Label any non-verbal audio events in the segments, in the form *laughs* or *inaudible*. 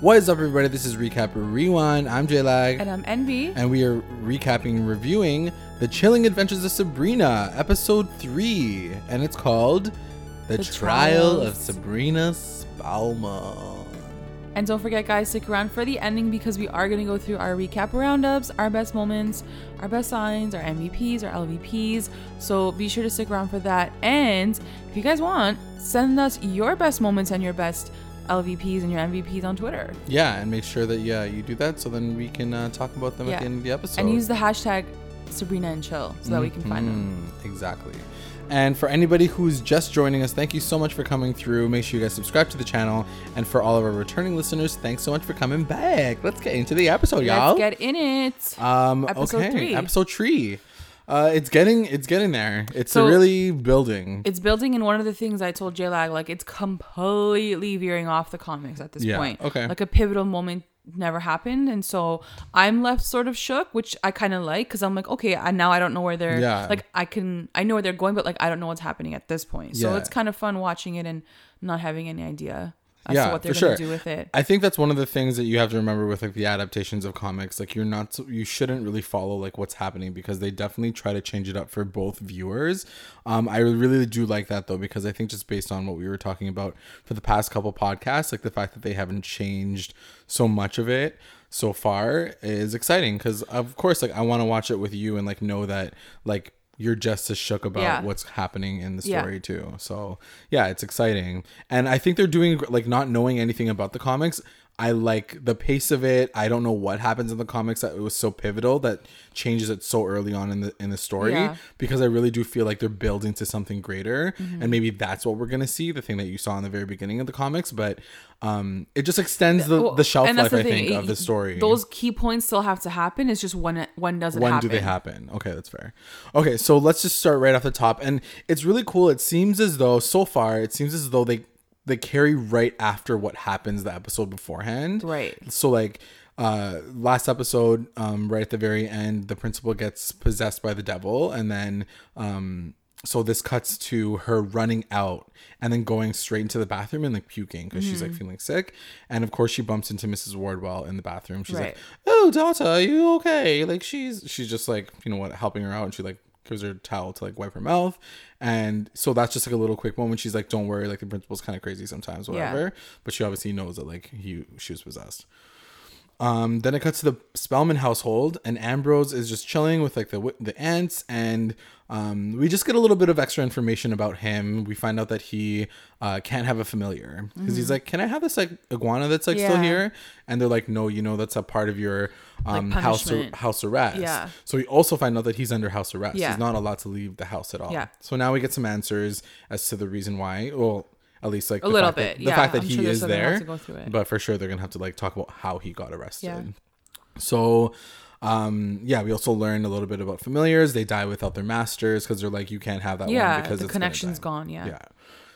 What is up, everybody? This is Recap Rewind. I'm J Lag. And I'm NB. And we are recapping and reviewing The Chilling Adventures of Sabrina, episode 3. And it's called The, The Trial Trials. of Sabrina Spellman. And don't forget, guys, stick around for the ending because we are going to go through our recap roundups, our best moments, our best signs, our MVPs, our LVPs. So be sure to stick around for that. And if you guys want, send us your best moments and your best LVPs and your MVPs on Twitter. Yeah, and make sure that, yeah, you do that so then we can uh, talk about them at the end of the episode. And use the hashtag Sabrina and Chill so that we can find them. Mhm, Exactly. And for anybody who's just joining us, thank you so much for coming through. Make sure you guys subscribe to the channel. And for all of our returning listeners, thanks so much for coming back. Let's get into the episode, y'all. Let's get in it. um, episode okay, three. episode three. Uh, it's getting it's getting there. It's So- really building. it's building and one of the things i told j-lag like it's completely veering off the comics at this Yeah, point okay. like a pivotal moment never happened and so i'm left sort of shook which i kind of like because i'm like okay I, now i don't know where they're Yeah. like i can i know where they're going but like i don't know what's happening at this point so Yeah. it's kind of fun watching it and not having any idea as Yeah, to what they're for gonna sure. do with it I think that's one of the things that you have to remember with like the adaptations of comics. Like you're not, you shouldn't really follow like what's happening because they definitely try to change it up for both viewers. Um, I really do like that though because I think just based on what we were talking about for the past couple podcasts, like the fact that they haven't changed so much of it so far is exciting because of course like I want to watch it with you and like know that like you're just as shook about Yeah. what's happening in the Yeah. story too. So yeah, it's exciting, and I think they're doing like not knowing anything about the comics. I like the pace of it. I don't know what happens in the comics that it was so pivotal that changes it so early on in the in the story Yeah. because I really do feel like they're building to something greater Mm-hmm. and maybe that's what we're going to see the thing that you saw in the very beginning of the comics but um it just extends the, Well, the shelf life the I think of the story. those key points still have to happen it's just when it when does it happen? when happen do they happen okay that's fair okay so let's just start right off the top and it's really cool it seems as though so far it seems as though they they carry right after what happens the episode beforehand. Right. so like uh last episode um right at the very end the principal gets possessed by the devil and then um so this cuts to her running out and then going straight into the bathroom and like puking because she's like Mm-hmm. feeling sick. And of course she bumps into mrs wardwell in the bathroom. She's like oh daughter are you okay? Like she's she's just like you know what helping her out. And she like gives her a towel to like wipe her mouth. And so that's just like a little quick moment. She's like don't worry like the principal's kind of crazy sometimes Yeah. whatever. But she obviously knows that like he she was possessed um, then it cuts to the Spellman household, and Ambrose is just chilling with like the the aunts, and um, we just get a little bit of extra information about him. We find out that he uh, can't have a familiar because he's like, "Can I have this like iguana that's like still Mm-hmm. Here?" And they're like, "No, you know that's a part of your um, house ar- house arrest." Yeah. So we also find out that he's under house arrest. Yeah. He's not allowed to leave the house at all. Yeah. So now we get some answers as to the reason why. Well. At least like A little fact that- bit, the yeah. fact that I'm he sure is there's something we'll have there, to go through it. but for sure they're gonna have to like talk about how he got arrested. Yeah. So, um, yeah, we also learned a little bit about familiars. They die without their masters because they're like, you can't have that yeah one because the it's gonna gone yeah Yeah.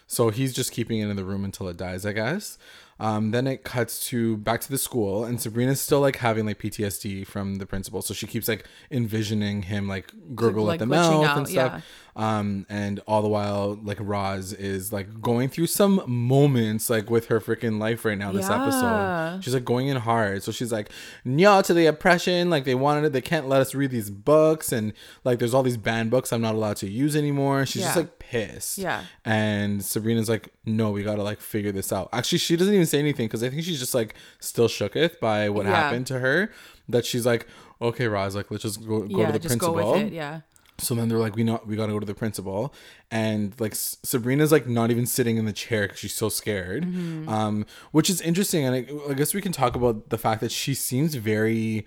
So he's just keeping it in the room until it dies, I guess. Um, then it cuts to back to the school, and Sabrina's still like having like PTSD from the principal, so she keeps like envisioning him like gurgle Like, at the mouth out, and stuff. Um, and all the while, like Roz is like going through some moments like with her freaking life right now. This Yeah. episode, she's like going in hard. So she's like, "No to the oppression. Like they wanted it. They can't let us read these books, and like there's all these banned books I'm not allowed to use anymore." She's just like pissed. Yeah. And Sabrina's like, "No, we gotta like figure this out." Actually, she doesn't even say anything because I think she's just like still shooketh by what Yeah. happened to her. That she's like, "Okay, Roz, like let's just go go yeah to the just principal." go with it yeah So then they're like, we not we gotta go to the principal, and like S- Sabrina's like not even sitting in the chair because she's so scared, Mm-hmm. um, which is interesting, and I, I guess we can talk about the fact that she seems very,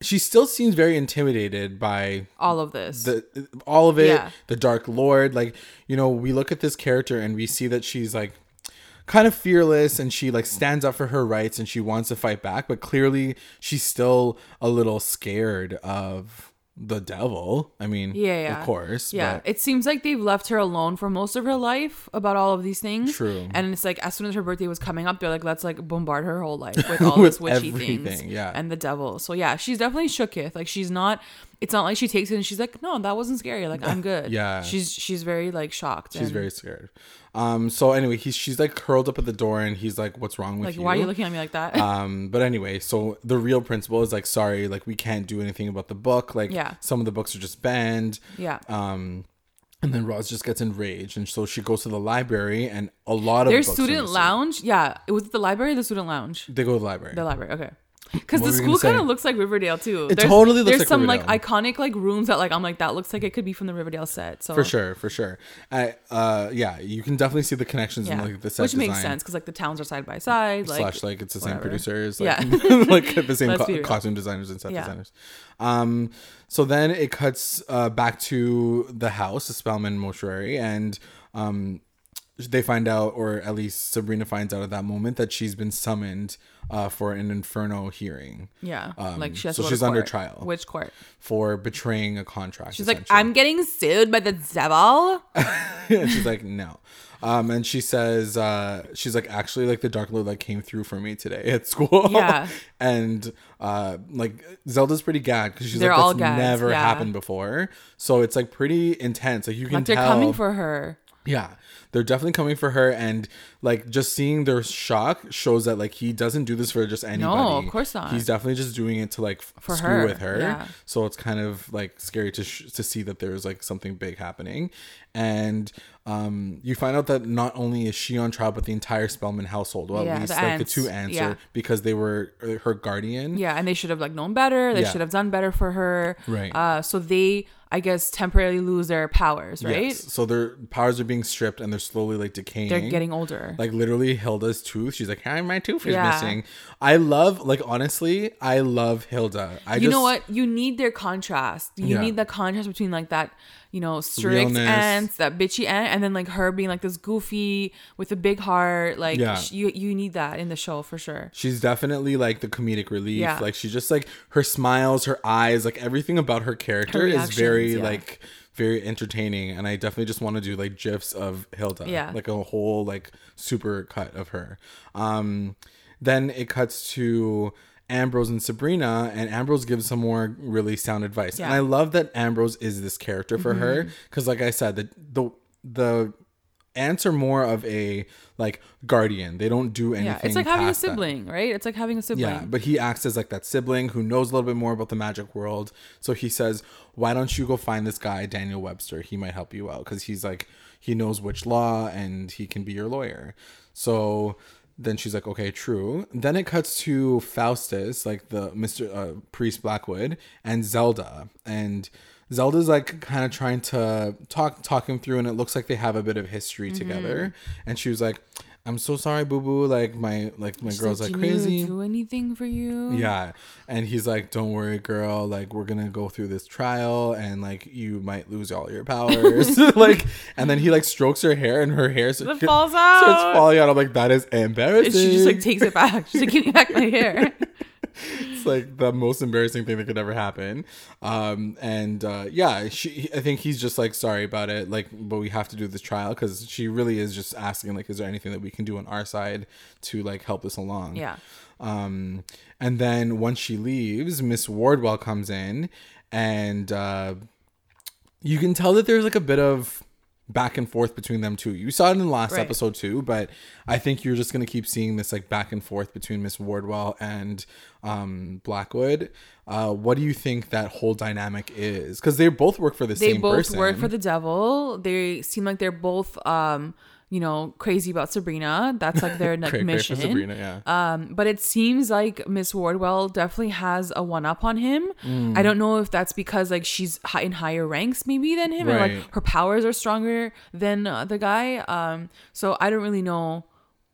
she still seems very intimidated by all of this the all of it, Yeah. the Dark Lord. Like you know, we look at this character and we see that she's like kind of fearless and she like stands up for her rights and she wants to fight back, but clearly she's still a little scared of the devil. I mean, Yeah, yeah. of course. Yeah, but it seems like they've left her alone for most of her life about all of these things. True. And it's like as soon as her birthday was coming up, they're like, let's like bombard her whole life *laughs* with all With this witchy things. yeah. And the devil. So yeah, she's definitely shooketh. Like she's not. It's not like she takes it and she's like, no, that wasn't scary. Like I'm *laughs* good. Yeah. She's she's very like shocked. she's and- very scared. Um. So anyway, he's she's like curled up at the door, and he's like, "What's wrong with Like, you?" Like why are you looking at me like that? um but anyway so the real principal is like sorry like we can't do anything about the book like Yeah. some of the books are just banned yeah. um and then Roz just gets enraged and so she goes to the library and a lot of Their student lounge. Yeah. It was the library or the student lounge? they go to the library The library. Okay. Because the school kind of looks like Riverdale too. It totally looks There's like some like iconic like rooms that like I'm like that looks like it could be from the Riverdale set. So for sure for sure I, uh yeah you can definitely see the connections Yeah. in like the set Which makes sense because like the towns are side by side. Like slash like it's the same producers like, Yeah. *laughs* like the same *laughs* co- costume designers and set Yeah. designers um so then it cuts uh back to the house the spellman mortuary and um they find out or at least sabrina finds out at that moment that she's been summoned uh for an inferno hearing yeah. Um, like she has so to go to she's under trial. Which court? for betraying a contract She's like. I'm getting sued by the devil. *laughs* and she's like no um and she says uh she's like actually like the dark lord like came through for me today at school Yeah. *laughs* and uh like zelda's pretty gagged because she's They're like that's gagged, never yeah. happened before so it's like pretty intense like you can Like they're tell coming for her. yeah they're definitely coming for her and like just seeing their shock shows that like he doesn't do this for just anybody No, of course not. he's definitely just doing it to like For screw her, with her yeah. so it's kind of like scary to sh- to see that there's like something big happening and um you find out that not only is she on trial but the entire spellman household well Yeah, at least the like aunts, the two aunts yeah. because they were uh, her guardian Yeah, and they should have like known better. They Yeah. should have done better for her. Right. Uh, so they, I guess, temporarily lose their powers. Right. Yes. so their powers are being stripped and they're slowly like decaying They're getting older. like literally Hilda's tooth. She's like, "Hi, my tooth is Yeah. missing." I love, like, honestly, I love Hilda. I you just, know what? You need their contrast. You Yeah. need the contrast between like that, you know, strict aunts, that bitchy aunt, and then like her being like this goofy with a big heart. Like Yeah. sh- you, you need that in the show for sure. She's definitely like the comedic relief. Yeah. Like she's just like her smiles, her eyes, like everything about her character Her is very like very entertaining. And I definitely just want to do like gifs of Hilda. Yeah. Like a whole like super cut of her. Um then it cuts to Ambrose and Sabrina, and Ambrose gives some more really sound advice. And I love that Ambrose is this character for her Mm-hmm. because, like I said, the the the aunts are more of a like guardian. They don't do anything. Yeah, it's like having a that. sibling, right? It's like having a sibling. Yeah, but he acts as like that sibling who knows a little bit more about the magic world. So he says, "Why don't you go find this guy, Daniel Webster? He might help you out because he's like he knows which law and he can be your lawyer." So then she's like, "Okay, true." Then it cuts to Faustus, like the Mister uh, Priest Blackwood, and Zelda, and Zelda's like kind of trying to talk talk him through, and it looks like they have a bit of history Mm-hmm. together. And she was like, "I'm so sorry, boo boo. Like my like my She's girl's like "Do you need me to crazy." Do anything for you? Yeah. And he's like, Don't worry, girl. Like, we're going to go through this trial and, like, you might lose all your powers. *laughs* *laughs* like, and then he, like, strokes her hair and her hair It *laughs* falls out. starts falling out. I'm like, That is embarrassing. And she just like takes it back. She's like, give me back my hair. It's like the most embarrassing thing that could ever happen. Um, and uh, yeah, she, I think he's just like, Sorry about it. Like, but we have to do this trial because she really is just asking, like, Is there anything that we can do on our side to, like, help this along? Yeah. Um, and then once she leaves, Miss Wardwell comes in, and uh, you can tell that there's like a bit of back and forth between them two. You saw it in the last Right. episode too, but I think you're just gonna keep seeing this like back and forth between Miss Wardwell and um, Blackwood. Uh, what do you think that whole dynamic is? Because they both work for the They same They both person. work for the devil. They seem like they're both um, you know, crazy about Sabrina. That's like their like *laughs* Great, great mission. Sabrina, yeah. Um, but it seems like Miss Wardwell definitely has a one up on him. Mm. I don't know if that's because like she's in higher ranks maybe than him, or like her powers are stronger than uh, the guy. Um, so I don't really know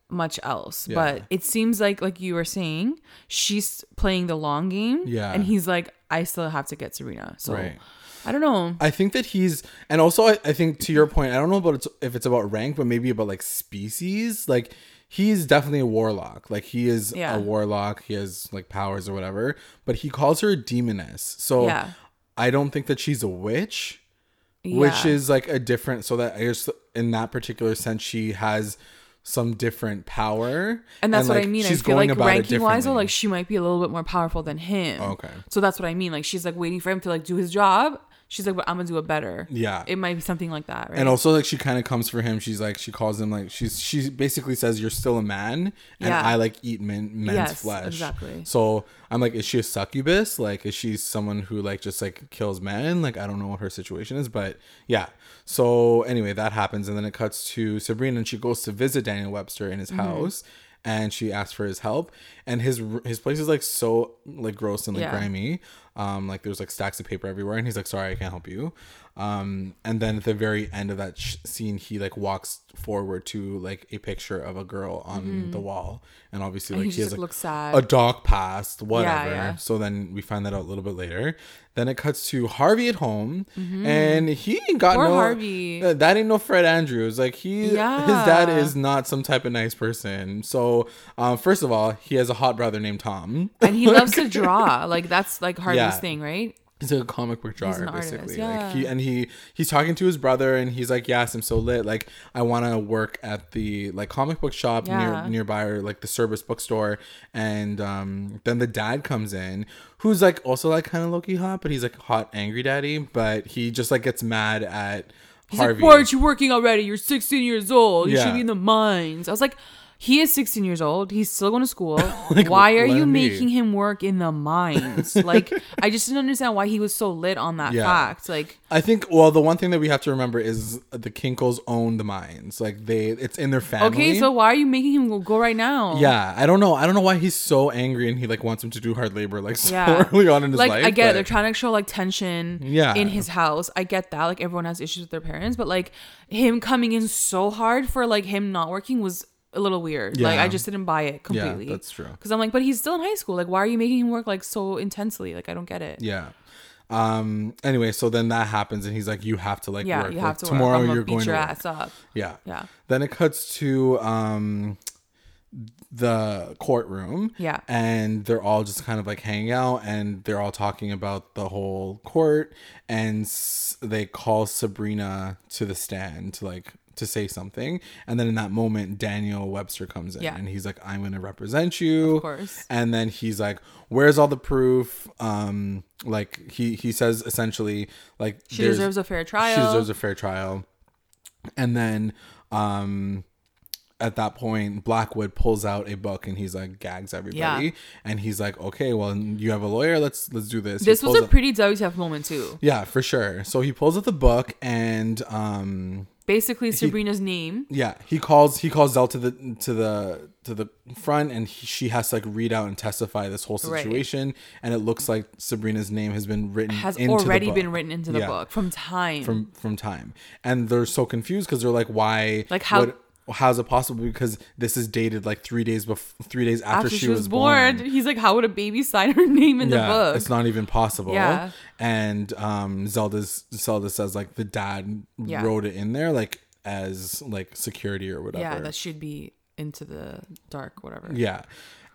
much else. Yeah. But it seems like like you were saying, she's playing the long game. Yeah. and he's like, I still have to get Serena. So Right. I don't know. I think that he's, and also I, I think to your point, I don't know about it's, if it's about rank, but maybe about like species. Like he's definitely a warlock. Like he is Yeah. a warlock. He has like powers or whatever. But he calls her a demoness. So Yeah. I don't think that she's a witch, which is like a different. So that I guess in that particular sense, she has some different power. And that's what like, I mean. I she's feel going like ranking wise, though, like she might be a little bit more powerful than him. Okay. So that's what I mean. Like she's like waiting for him to like do his job. She's like, but I'm gonna do it better. Yeah. It might be something like that, right? And also, like, she kind of comes for him. She's like, she calls him like, she's she basically says, "You're still a man, and Yeah. I like eat men, men's Yes, flesh." exactly. So I'm like, is she a succubus? Like, is she someone who like just like kills men? Like, I don't know what her situation is, but yeah. So anyway, that happens, and then it cuts to Sabrina, and she goes to visit Daniel Webster in his Mm-hmm. house. And she asks for his help, and his his place is like so like gross and like Yeah. grimy. Um, like there's like stacks of paper everywhere, and he's like, "Sorry, I can't help you." Um, and then at the very end of that sh- scene, he like walks forward to like a picture of a girl on the wall, and obviously Mm-hmm. And like he he has like looks sad. a dog passed, whatever. yeah. So then we find that out a little bit later. Then it cuts to Harvey at home, and he ain't got Mm-hmm. Poor no. Harvey. uh, that ain't no Fred Andrews. Like he, his dad is not some type of nice person. So, um, first of all, he has a hot brother named Tom, and he loves to *laughs* draw. Like that's like Harvey's Yeah. thing, right? He's like a comic book drawer, an artist, basically. yeah. Like he and he he's talking to his brother, and he's like, "Yes, I'm so lit. Like, I want to work at the like comic book shop Yeah. near nearby, or like the service bookstore." And um, then the dad comes in, who's like also like kind of low key hot, but he's like hot angry daddy. But he just like gets mad at He's Harvey. like, "Why aren't you working already? You're 16 years old. You Yeah. should be in the mines." I was like, "He is 16 years old. He's still going to school. *laughs* why are you be." making him work in the mines?" *laughs* like, I just didn't understand why he was so lit on that Yeah. fact. Like, I think well, the one thing that we have to remember is the Kinkles own the mines. Like they, it's in their family. okay, so why are you making him go, right now? Yeah, I don't know. I don't know why he's so angry and he like wants him to do hard labor like so Yeah. *laughs* early on in his like life. I get it. They're trying to show like tension Yeah. in his house. I get that. Like everyone has issues with their parents, but like him coming in so hard for like him not working was a little weird. Like I just didn't buy it completely. Yeah, that's true. Because I'm like, but he's still in high school. Like, why are you making him work like so intensely? Like I don't get it. Yeah. Um. Anyway, so then that happens, and he's like, "You have to like Yeah, work. you Like, have to tomorrow. you're going to your work." ass up. Yeah. Yeah. Then it cuts to um the courtroom. Yeah. And they're all just kind of like hanging out and they're all talking about the whole court and s- they call Sabrina to the stand to like to say something. And then in that moment Daniel Webster comes in Yeah. and he's like I'm going to represent you. Of course. And then he's like where's all the proof? Um like he he says essentially like She deserves a fair trial. she deserves a fair trial. And then um at that point Blackwood pulls out a book and he's like gags everybody Yeah. and he's like okay well you have a lawyer let's let's do this this was a out- pretty WTF moment too. yeah for sure so he pulls out the book and um Basically, Sabrina's name. yeah he calls he calls Zell to the to the to the front and he, she has to like read out and testify this whole Right. situation and it looks like Sabrina's name has been written Has into the already been written into the Yeah. book from time. from from time and they're so confused because they're like why Like, how- how's it possible because this is dated like three days before three days after, after she was, born. He's like, how would a baby sign her *laughs* name in yeah the book? it's not even possible Yeah. and um zelda's zelda says like the dad Yeah. wrote it in there like as like security or whatever yeah, that should be into the dark, whatever. yeah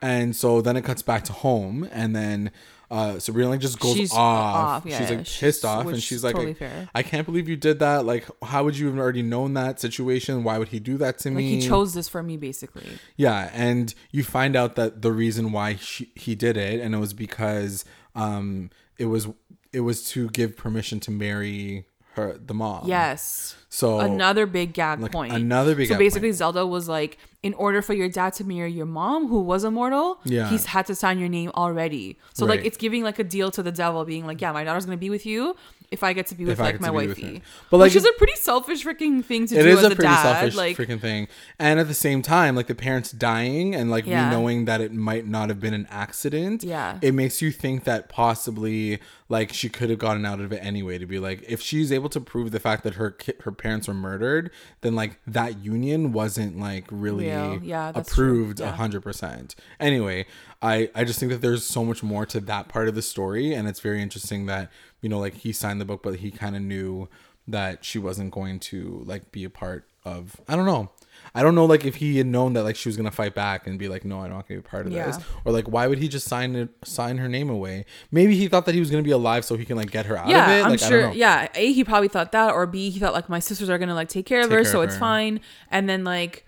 and so then it cuts back to home and then uh Sabrina like just goes She's off. off, yeah, she's yeah. like She's- pissed off and she's like totally I, can't believe you did that. Like how would you have already known that situation? Why would he do that to me? Like he chose this for me, basically. Yeah, and you find out that the reason why she, he did it, and it was because um, it was it was to give permission to marry her the mom. Yes. So another big gag like, point. another big So basically, Zelda was like, in order for your dad to marry your mom, who was immortal, Yeah. he's had to sign your name already. So like, it's giving like a deal to the devil, being like, yeah, my daughter's gonna be with you if I get to be with I like my to be with wifey. But, like, which is a pretty selfish freaking thing to it do is as a a, pretty dad. selfish like, freaking thing, and at the same time, like the parents dying and like Yeah. me knowing that it might not have been an accident. Yeah. it makes you think that possibly like she could have gotten out of it anyway. To be like, if she's able to prove the fact that her ki- her parents were murdered, then like that union wasn't like really Real. Yeah, approved a Yeah. hundred percent. Anyway, I I just think that there's so much more to that part of the story, and it's very interesting that you know like he signed the book, but he kind of knew that she wasn't going to like be a part of. I don't know. I don't know like if he had known that like she was gonna fight back and be like, no, I'm not gonna be part of this, or like why would he just sign it, sign her name away? Maybe he thought that he was gonna be alive so he can like get her out of yeah, it. I'm Like, I don't sure. know. Yeah, a he probably thought that, or b he thought like my sisters are gonna like take care of Take her, care so of it's her. fine. And then like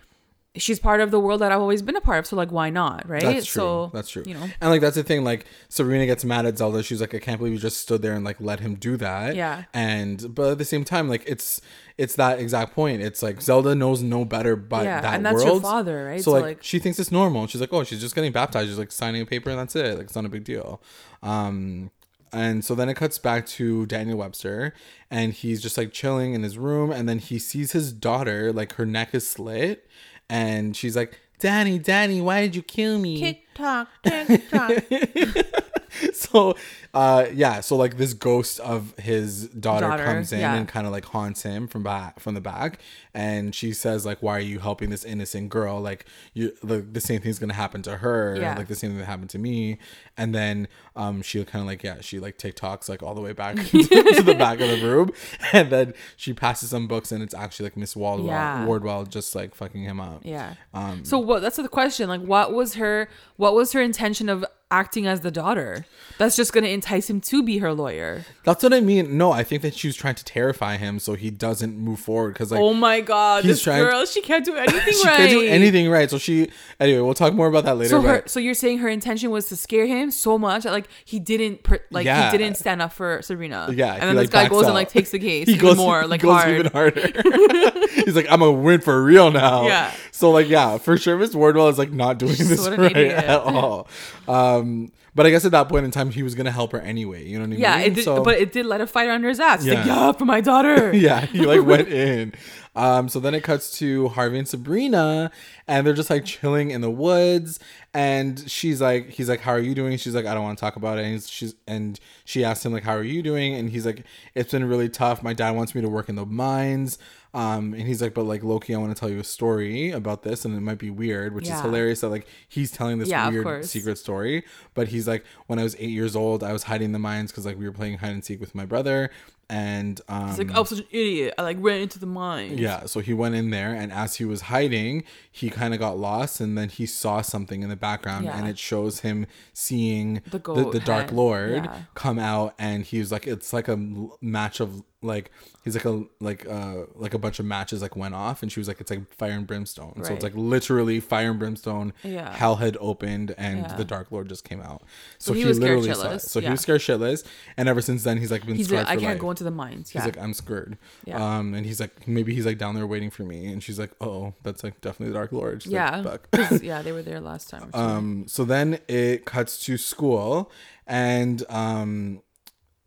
she's part of the world that I've always been a part of. So like, why not, right? That's true. So that's true. You know, and like that's the thing. Like Serena gets mad at Zelda. She's like, I can't believe you just stood there and like let him do that. Yeah. And but at the same time, like it's it's that exact point. It's like Zelda knows no better by Yeah, that and that's world. your father, right? So, So, like, like- she thinks it's normal. She's like, oh, she's just getting baptized. She's like signing a paper and that's it. Like it's not a big deal. Um. And so then it cuts back to Daniel Webster, and he's just like chilling in his room, and then he sees his daughter, like her neck is slit, and she's like, "Danny, Danny, why did you kill me?" tick tock. *laughs* *laughs* so uh yeah so like this ghost of his daughter, Daughter, comes in yeah. and kind of like haunts him from back from the back and she says like why are you helping this innocent girl like you like the same thing's gonna happen to her Yeah. like the same thing that happened to me and then um she kind of like yeah she like tiktoks like all the way back *laughs* to the back of the room *laughs* and then she passes some books and it's actually like miss wardwell Yeah. wardwell just like fucking him up Yeah. Um, so what? That's the question. Like, what was her? What was her intention of acting as the daughter? That's just gonna entice him to be her lawyer. That's what I mean. No, I think that she was trying to terrify him so he doesn't move forward. Because like oh my god, this girl, she can't do *laughs* anything she right. can't do anything right. So she anyway. We'll talk more about that later. So her, so you're saying her intention was to scare him so much that like he didn't, pr- like Yeah. he didn't stand up for Sabrina. yeah, and then like, this guy goes and like takes the *laughs* case he even goes more, like goes hard. even harder. *laughs* he's like, I'm gonna win for real now. Yeah. So like, yeah, for sure, Miss Wardwell is like not doing this right idiot. at all. Um, but I guess at that point in time, he was gonna help her anyway. You know what I Yeah, mean? Yeah, it did, So- but it did let a fighter under his ass. He's like, Yeah. yeah, for my daughter. *laughs* yeah, he like went *laughs* in. Um, so then it cuts to Harvey and Sabrina, and they're just like chilling in the woods. And she's like, he's like, "How are you doing?" She's like, "I don't want to talk about it." And she's and she asked him like, "How are you doing?" And he's like, "It's been really tough. My dad wants me to work in the mines." Um, and he's like, "But like Loki, I want to tell you a story about this, and it might be weird," which is hilarious that like he's telling this Yeah, weird secret story. But he's like, when I was eight years old, I was hiding the mines because like we were playing hide and seek with my brother, and um, He's like, I was such an idiot. I like ran into the mine. yeah, so he went in there, and as he was hiding, he kind of got lost, and then he saw something in the background, Yeah. and it shows him seeing The the, the, Dark Lord yeah. come out, and he was like, it's like a match of like he's like a like uh like a bunch of matches like went off, and she was like, it's like fire and brimstone, so it's like literally fire and brimstone. Yeah. hell had opened, and Yeah. the Dark Lord just came out. So, So he he, was scared literally saw it. shitless, So he was scared shitless, and ever since then, he's like been He's scarred like, I can't life. go into the mines. He's like, I'm scared. Yeah. Um, and he's like, maybe he's like down there waiting for me. And she's like, oh, that's like definitely the Dark Lord. She's yeah. Like, *laughs* yeah, they were there last time. *laughs* Um, so then it cuts to school, and um,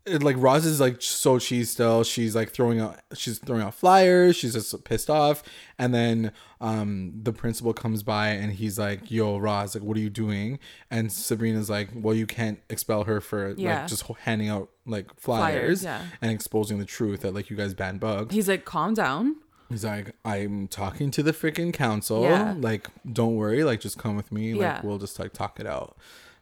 it, like Roz is like so cheese still. She's like throwing out, she's throwing out flyers. She's just pissed off. And then um, the principal comes by and he's like, "Yo, Roz, like, what are you doing?" And Sabrina's like, "Well, you can't expel her for Yeah. like just handing out like flyers, Flyers, yeah. and exposing the truth that like you guys ban bugs." He's like, calm down. He's like, I'm talking to the freaking council. Yeah. Like, don't worry. Like, just come with me. Like, Yeah. we'll just like talk it out.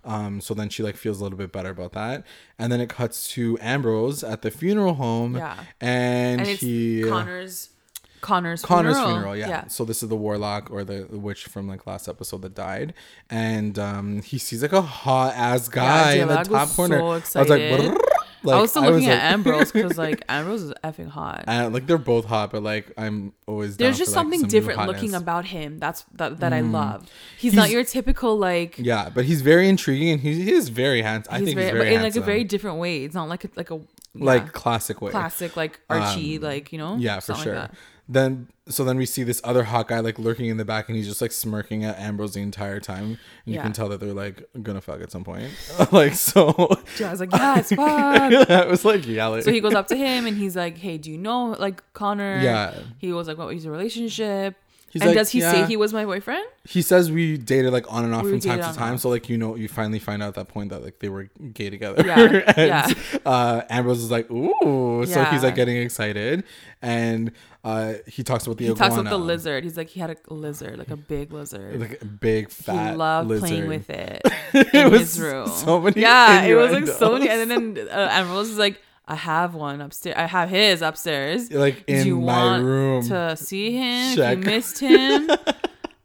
Um, so then she like feels a little bit better about that, and then it cuts to Ambrose at the funeral home. Yeah. and, And it's he Connor's Connor's Connor's funeral. funeral, yeah. So this is the warlock or the, the witch from like last episode that died, and um, he sees like a hot ass guy in the top was corner. so I was like. Like, I was still looking like- at Ambrose because *laughs* like Ambrose is effing hot. and, like they're both hot, but like I'm always There's for, just like, something some different looking. Mm. about him. That's that that I love. He's, not your typical like. Yeah, but he's very intriguing and he, he is very handsome. I he's think very, he's very but in handsome. like a very different way. It's not like a, like a yeah, like classic way. classic like Archie like you know. Yeah, for like sure. that. Then so then we see this other hot guy like lurking in the back and he's just like smirking at Ambrose the entire time. And you Yeah. can tell that they're like gonna fuck at some point. *laughs* like so *laughs* I *laughs* was like, yes, fuck. I was like yelling. So he goes up to him and he's like, "Hey, do you know like Connor?" Yeah. He was like, "What was your relationship?" He's and like, does he say he was my boyfriend? he says we dated like on and off We from time to time. So like you know you finally find out at that point that like they were gay together. Yeah, *laughs* and yeah. uh Ambrose is like, ooh. So he's like getting excited. And uh he talks about the He iguana. talks about the lizard. He's like, he had a lizard, like a big lizard. Like a big fat he loved lizard. playing with it *laughs* It in was his room. so many yeah, it was like so many. And then uh, Ambrose is like, I have one upstairs. I have his upstairs. like Do in you my want room. to see him? Check. You missed him. *laughs*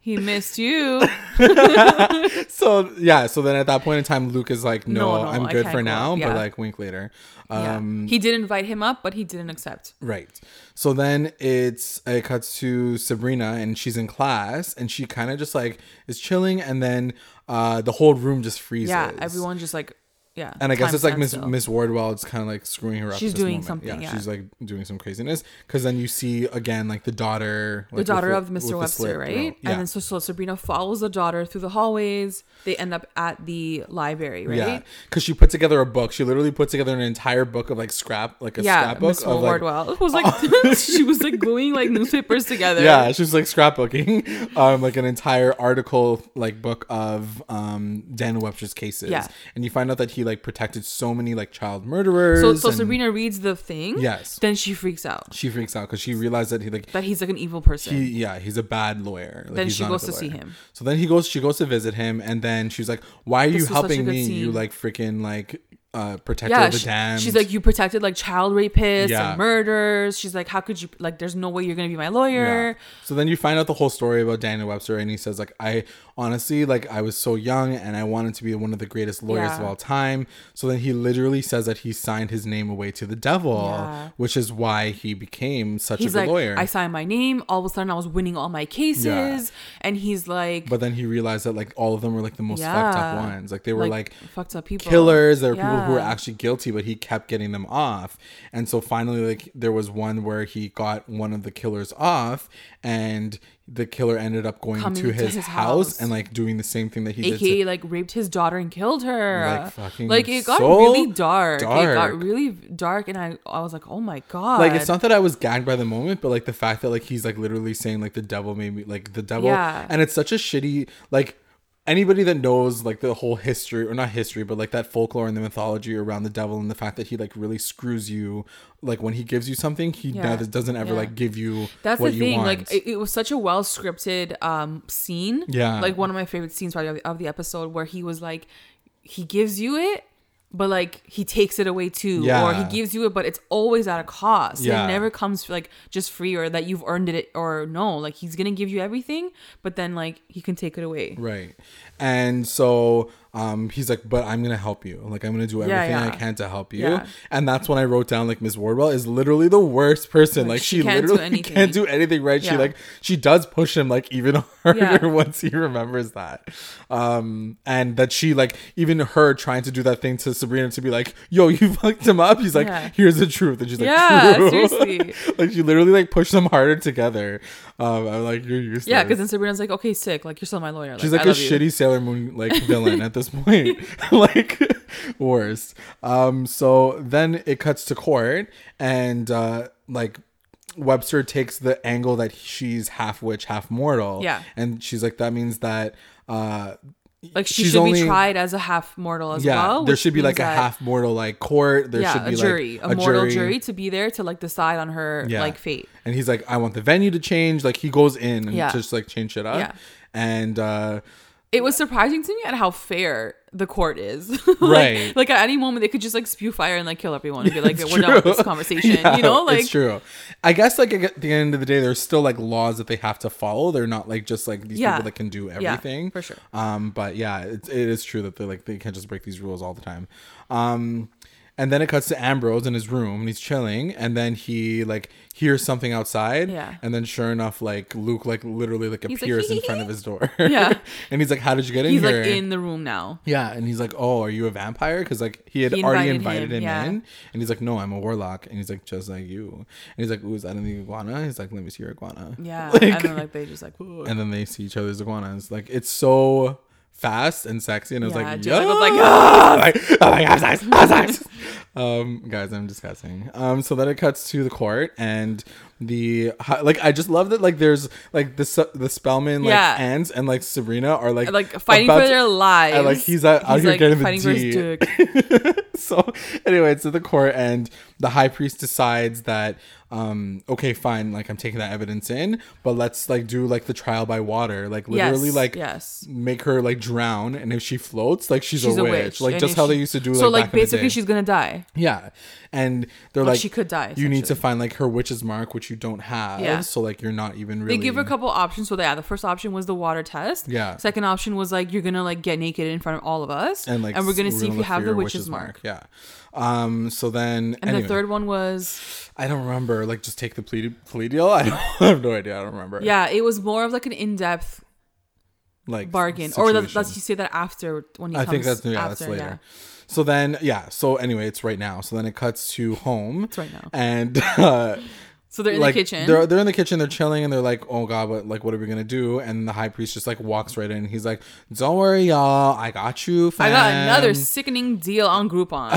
He missed you. *laughs* so yeah, so then at that point in time, Luke is like, "No, No, no, I'm good for now," up. but like wink later. Yeah. Um, he did invite him up, but he didn't accept. Right. So then it's it cuts to Sabrina and she's in class and she kind of just like is chilling and then uh the whole room just freezes. Yeah, everyone just like, yeah. And I guess it's like Miss still. Miss Wardwell. It's kind of like screwing her up. She's doing moment. something, yeah. she's like doing some craziness because then you see again like the daughter, the daughter of Mr. Webster, slit right? Yeah. And then so, so Sabrina follows the daughter through the hallways. They end up at the library, right? Yeah, because she put together a book. She literally put together an entire book of like scrap, like a Yeah, scrapbook of like Wardwell was like *laughs* *laughs* she was like gluing like newspapers together. Yeah, she was like scrapbooking, *laughs* um, like an entire article, like book of um Dan Webster's cases. Yeah. and you find out that he like protected so many like child murderers. So so and Sabrina reads the thing. Yes. Then she freaks out she freaks out because she realized that he like that he's like an evil person. he yeah he's a bad lawyer. Like, Then she goes to see him. So then he goes. She goes to visit him, and then she's like, "Why are you This a helping me? You like freaking like uh protector yeah, of the she- damned." she's like, you protected like child rapists Yeah. and murders. She's like, how could you like? There's no way you're gonna be my lawyer. Yeah. So then you find out the whole story about Daniel Webster, and he says like, I honestly like I was so young, and I wanted to be one of the greatest lawyers of all time. So then he literally says that he signed his name away to the devil, which is why he became such He's a good like, lawyer. I signed my name. All of a sudden, I was winning all my cases, and he's like, but then he realized that like all of them were like the most fucked up ones. Like they were like, fucked up people, killers. There were people who were actually guilty, but he kept getting them off. And so finally, like there was one where he got one of the killers off, and the killer ended up going Coming to his, his house, house. and like doing the same thing that he did. To, like raped his daughter and killed her. Like, fucking Like it got so really dark. It dark. got really dark, and I I was like, oh my god. like it's not that I was gagged by the moment, but like the fact that like he's like literally saying like the devil made me like the devil, Yeah. and it's such a shitty like anybody that knows like the whole history or not history but like that folklore and the mythology around the devil and the fact that he like really screws you like when he gives you something he Yeah. does, doesn't ever Yeah. like give you That's what the you thing. want. Like it, it was such a well scripted um scene. Yeah. Like one of my favorite scenes probably of the episode where he was like, he gives you it, but like he takes it away too, or he gives you it, but it's always at a cost. Yeah. It never comes like just free or that you've earned it or no. Like he's gonna give you everything, but then like he can take it away. Right. And so um he's like, but I'm gonna help you. Like I'm gonna do Yeah, everything I can to help you. Yeah. And that's when I wrote down like Miss Wardwell is literally the worst person. Like, Like, she, she can't literally *laughs* anything. can't do anything right. She like she does push him like even *laughs* harder Yeah. once he remembers that. Um and that she like even her trying to do that thing to Sabrina to be like, yo, you *laughs* fucked him up. He's like, Yeah. here's the truth. And she's like, Yeah, True. seriously. like she literally like pushed them harder together. Um I'm like, you're useless. Yeah, because then Sabrina's like, okay, sick. Like you're still my lawyer. She's like a you. shitty Sailor Moon like *laughs* villain at this point. *laughs* like worst. Um so then it cuts to court and uh like Webster takes the angle that she's half witch, half mortal. Yeah. And she's like that means that uh Like she she's should only- be tried as a half mortal as yeah, well. there should be like a half mortal like court. There yeah, should be a jury, like a, mortal jury. to be there to like decide on her Yeah. like fate. And he's like, I want the venue to change. Like he goes in and Yeah. just like change shit up. Yeah. And uh It was surprising to me at how fair the court is. *laughs* like, Right. Like at any moment they could just like spew fire and like kill everyone and be like, *laughs* It's we're done with this *laughs* conversation. Yeah, you know, like it's true. I guess like at the end of the day, there's still like laws that they have to follow. They're not like just like these Yeah. people that can do Yeah, everything. for sure. Um, but yeah, it, it is true that they like they can't just break these rules all the time. Um, and then it cuts to Ambrose in his room and he's chilling, and then he like hears something outside. Yeah. And then sure enough, like Luke like literally like He's like, appears in front of *laughs* his door. Yeah. *laughs* and he's like, "How did you get in he's here?" He's like in the room now. Yeah, and he's like, "Oh, are you a vampire?" Because like he had He already invited invited him, him, yeah. in, and he's like, "No, I'm a warlock," and he's like, "Just like you," and he's like, "Ooh, is that an iguana?" He's like, "Let me see your iguana." Yeah. *laughs* Like- and then like they just like and then they see each other's iguanas. Like it's so fast and sexy, and I was Yeah, like, was like, *laughs* like, oh my god, sex, oh, sex. um, guys, I'm discussing. Um, so then it cuts to the court, and the like, I just love that like there's like the the Spellman like Yeah. aunts and like Serena are like like fighting for to- their lives. and, like he's out, out here like, getting the fighting for D. *laughs* so anyway, it's at the court, and the high priest decides that um okay fine like i'm taking that evidence in but let's like do like the trial by water like literally Yes, like yes. make her like drown and if she floats like she's, She's a witch, like and just how she- they used to do like so back like basically she's gonna die. yeah and they're Well, like she could die, you need to find like her witch's mark which you don't have Yeah. so like you're not even really They give her a couple options. So yeah, the first option was the water test. Yeah. Second option was like you're gonna like get naked in front of all of us, and like and we're gonna see if you have the your witch's mark. yeah um so then And anyway, the third one was i don't remember like just take the plea, plea deal *laughs* i don't I have no idea i don't remember yeah, it was more of like an in-depth like bargain, or situation. let's you say that after when he I think that's yeah, after, that's later. So then yeah, so anyway, it's right now. So then it cuts to home. It's right now. And *laughs* uh So they're in like the kitchen. they're they're in the kitchen, they're chilling and they're like, "Oh god, what like what are we going to do?" And the high priest just like walks right in. He's like, "Don't worry, y'all. I got you, I got another sickening deal on Groupon.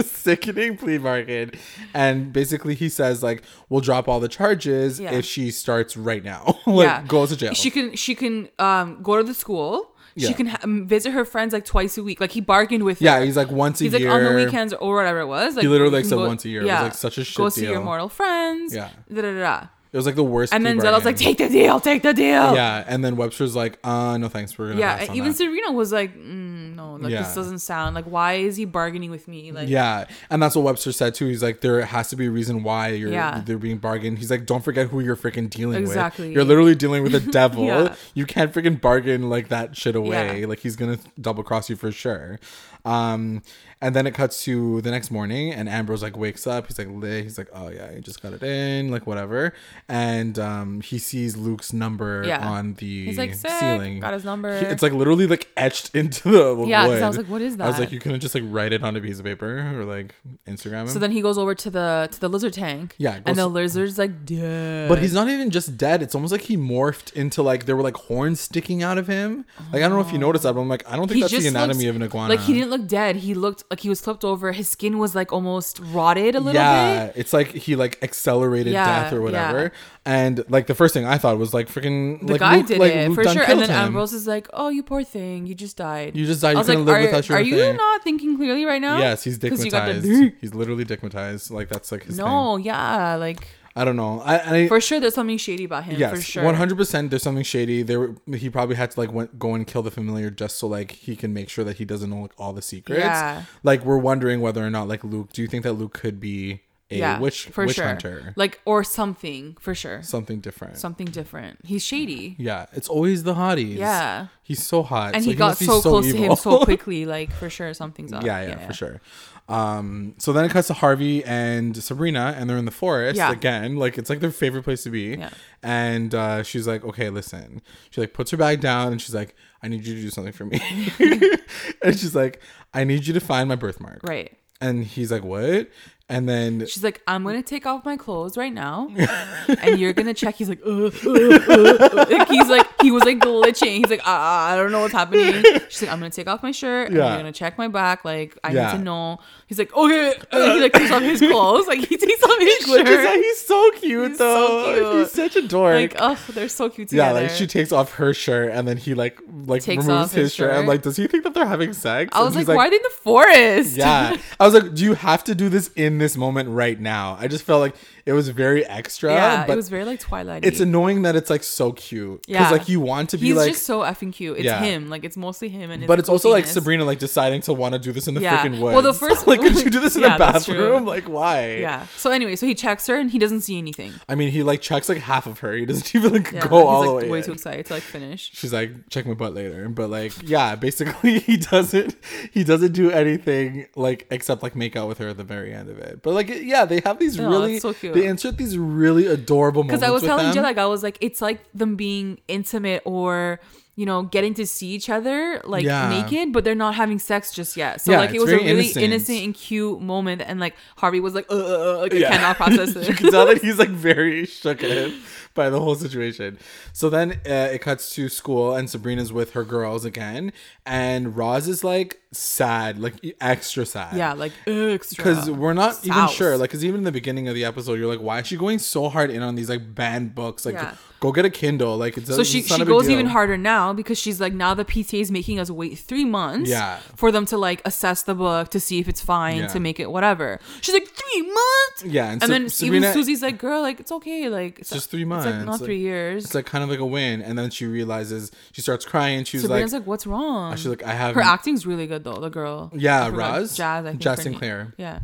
*laughs* sickening plea bargain." And basically he says like, "We'll drop all the charges Yeah. if she starts right now. *laughs* like yeah, goes to jail." She can she can um go to the school. Yeah. She can ha- um, visit her friends like twice a week. Like he bargained with yeah, her. he's like once a year. He's like on the weekends or whatever it was. Like He literally, like, said once a year. It was, like, such a shit Go see your mortal friends. Yeah. Da, da, da. It was like the worst. And then Zella's like, take the deal, take the deal. Yeah, and then Webster's like, uh, no thanks, we're gonna. Yeah, even that. Serena was like, mm, no, like Yeah. this doesn't sound like. Why is he bargaining with me? Like, Yeah, and that's what Webster said too. He's like, there has to be a reason why you're Yeah. they're being bargained. He's like, don't forget who you're freaking dealing Exactly. with. You're literally dealing with the *laughs* devil. Yeah. You can't freaking bargain like that shit away. Like he's gonna double cross you for sure. Um, and then it cuts to the next morning, and Ambrose like wakes up. He's like. He's like, oh yeah, he just got it in, like whatever. And um, he sees Luke's number Yeah. on the He's like, ceiling. got his number. He- It's like literally like etched into the Yeah, wood. I was like, what is that? I was like, you couldn't just like write it on a piece of paper or like Instagram him. So then he goes over to the to the lizard tank. Yeah, and the lizard's like, dead. but he's not even just dead. It's almost like he morphed into like there were like horns sticking out of him. Like I don't know if you noticed that, but I'm like, I don't think He that's the anatomy looks- of an iguana. Like he didn't look dead. He looked like he was flipped over. His skin was like almost rotted a little bit. yeah, bit. it's like he like accelerated Yeah, death or yeah. whatever. And like the first thing I thought was like freaking The like guy Luke, did like, it Luke for done sure. And killed then him. Ambrose is like, "Oh, you poor thing, you just died." You just died. I You was like, couldn't live "Are, without your are you thing." not thinking clearly right now?" Yes, he's 'Cause you got the dick. *laughs* He's literally digmatized. Like that's like his thing. No, yeah, like I don't know. I, I for sure, there's something shady about him. for Yes, sure. one hundred percent. There's something shady. There, he probably had to like went, go and kill the familiar just so like he can make sure that he doesn't know like all the secrets. Yeah. Like we're wondering whether or not like Luke. Do you think that Luke could be a Yeah, witch for witch sure. hunter? Like or something for sure. Something different. Something different. He's shady. yeah, it's always the hotties. Yeah. he's so hot, And so he got must be so, close to him so *laughs* quickly. Like for sure, something's up. yeah, yeah, for sure. Um, so then it cuts to Harvey and Sabrina, and they're in the forest Yeah. again. Like it's like their favorite place to be. Yeah. And uh, she's like, "Okay, listen." She like puts her bag down, and she's like, "I need you to do something for me." *laughs* *laughs* and she's like, "I need you to find my birthmark." Right. And he's like, "What?" And then She's like, I'm gonna take off my clothes right now, *laughs* and you're gonna check. He's like, uh, uh, uh, like he's like, he was like glitching. He's like, ah, I don't know what's happening. She's like, I'm gonna take off my shirt, and Yeah. you're gonna check my back. Like, I Yeah. need to know. He's like, okay. And he like takes off his clothes. Like he takes off *laughs* his like, he's so cute He's so though. cute. He's such a dork. Like, oh, they're so cute together. yeah, like she takes off her shirt and then he like like Takes removes off his, his shirt. I'm like, does he think that they're having sex? I was like, he's why are they in the forest? yeah. I was like, do you have to do this in this moment right now? I just felt like it was very extra. yeah. It was very like Twilight. it's annoying that it's like so cute. Yeah, Because like you want to be He's like just so effing cute. It's Yeah. him. Like it's mostly him and. His but it's also like. Sabrina like deciding to want to do this in the Yeah. freaking woods. Well, the first- *laughs* like could you do this in Yeah, the bathroom? Like why? Yeah. So anyway, so he checks her and he doesn't see anything. I mean, he like checks like half of her. He doesn't *laughs* even like Yeah, go all like the way. way in. too excited to like finish. She's like, check my butt later. But like, yeah, basically *laughs* he doesn't he doesn't do anything like except like make out with her at the very end of it. But like yeah, they have these No, really so they insert these really adorable moments. Because I was telling them. Like I was like, it's like them being intimate or you know getting to see each other like Yeah. naked, but they're not having sex just yet. So Yeah, like it was a really innocent. innocent. and cute moment, and like Harvey was like, uh, uh, uh, like Yeah. I cannot process *laughs* you it. can tell that he's like very shooketh by the whole situation. So then uh, it cuts to school and Sabrina's with her girls again, and Roz is like sad, like extra sad. yeah, like extra. because we're not even sure like because even in the beginning of the episode you're like why is she going so hard in on these like banned books like Yeah. Go get a Kindle. Like it's So she it's she a goes even harder now because she's like now the PTA is making us wait three months Yeah. for them to like assess the book to see if it's fine Yeah. to make it whatever. She's like three months. Yeah, and And, so then Sabrina- even Susie's like, girl, like it's okay, like it's just three months. like not Like, three years. It's like kind of like a win, and then she realizes she starts crying. She's Sabrina's like, like, what's wrong? she's like, I have Her acting's really good though. The girl. Yeah. Roz? Jaz. I think. Sinclair. Yeah.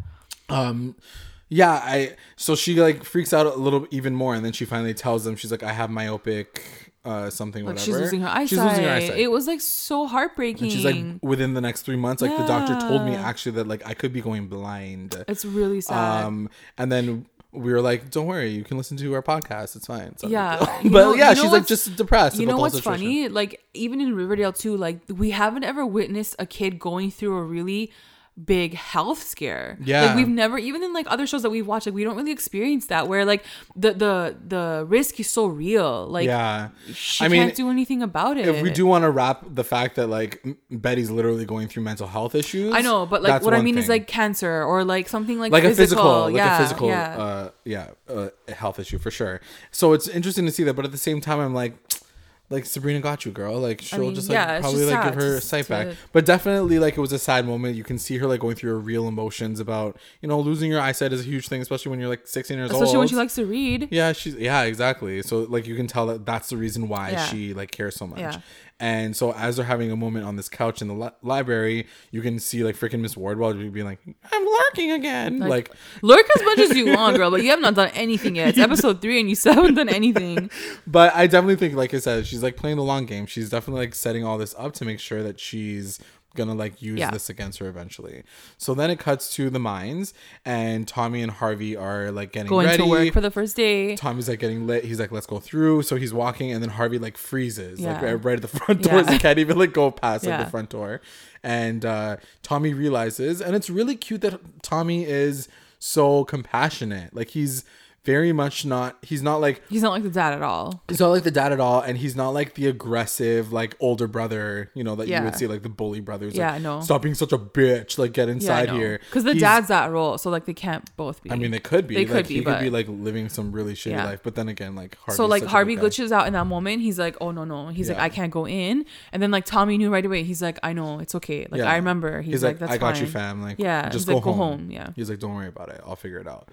um yeah i so she like freaks out a little even more and then she finally tells them she's like i have myopic uh something Like whatever she's losing her eyesight. she's losing her eyesight It was like so heartbreaking. and she's like within the next three months like the doctor told me actually that like i could be going blind it's really sad. um and then we were like don't worry you can listen to our podcast it's fine it's not a big Yeah. *laughs* but know- yeah she's like just depressed you know what's situation. funny? Like even in Riverdale too, like we haven't ever witnessed a kid going through a really big health scare. Yeah. Like we've never even in like other shows that we've watched, like we don't really experience that where like the the the risk is so real. Like yeah she I mean, can't do anything about it. if we do want to wrap the fact that like Betty's literally going through mental health issues I know, but like what I mean is like cancer or like something like like physical. a physical, like yeah, a physical, yeah. uh, yeah, uh, health issue for sure. So it's interesting to see that, but at the same time, I'm like, like Sabrina got you, girl. Like she'll mean, just like yeah, probably just like give her sight back. to- But definitely, like it was a sad moment. You can see her like going through her real emotions about you know losing your eyesight is a huge thing, especially when you're like 16 years old. Especially when she likes to read. Yeah, she's yeah, exactly. So like you can tell that that's the reason why Yeah. she like cares so much. Yeah. And so as they're having a moment on this couch in the li- library, you can see like freaking Miss Wardwell being like, "I'm lurking again," like Lurk as much as you want, *laughs* girl, but you have not done anything yet. It's episode three and you still haven't done anything. *laughs* But I definitely think, like I said, she's like playing the long game. She's definitely like setting all this up to make sure that she's gonna like use Yeah. this against her eventually. So then it cuts to the mines, and Tommy and Harvey are like getting Going ready. to work for the first day. Tommy's like getting lit. He's like, "Let's go through." So he's walking, and then Harvey like freezes, like Yeah. right, right at the *laughs* front doors. Yeah. He can't even like go past like the front door. And uh, Tommy realizes, and it's really cute that Tommy is so compassionate. Like he's very much not. He's not like He's not like the dad at all. he's not like the dad at all, and he's not like the aggressive, like older brother, you know, that you would see like the bully brothers. Yeah, like, know. Stop being such a bitch. Like get inside here. Because the He's- dad's that role, so like they can't both be. I mean, they could be. They like, could be, He could be like living some really shitty Yeah. life, but then again, like Harvey's so like Harvey glitches out in that moment. He's like, "Oh no, no." He's like, "I can't go in." And then like Tommy knew right away. He's like, "I know, it's okay." Like Yeah. I remember. He's, like, "That's I got you, fam. Like, Yeah, just he's go, like, "Go home. home," yeah. He's like, don't worry about it. I'll figure it out.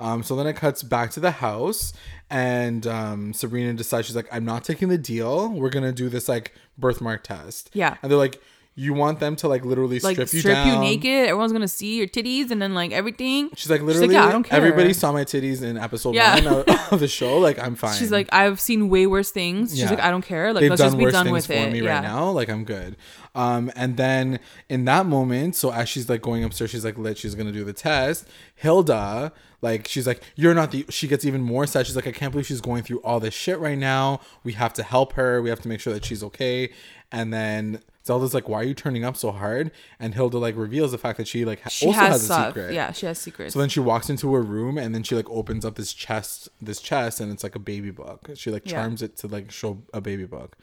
Um, so then it cuts back to the house, and um, Sabrina decides she's like, I'm not taking the deal. We're gonna do this like birthmark test. Yeah. and they're like, you want them to like literally strip you down. Like strip strip, you you, naked. Everyone's gonna see your titties and then like everything. She's like, like, literally, "Yeah, I don't care." everybody saw my titties in episode Yeah. one of, the show. Like, I'm *laughs* fine. She's like, I've seen way worse things. She's Yeah. like, I don't care. Like they've let's just be done with for it. me yeah. right now. Like I'm good. Um, and then in that moment, so as she's like going upstairs, she's like lit. She's gonna do the test. Hilda, like she's like, you're not the. She gets even more sad. She's like, I can't believe she's going through all this shit right now. We have to help her. We have to make sure that she's okay. And then Zelda's like, why are you turning up so hard? And Hilda like reveals the fact that she like She also has, has, a stuff. secret. Yeah, she has secrets. So then she walks into her room and then she like opens up this chest, this chest, and it's like a baby book. She like Yeah. charms it to like show a baby book.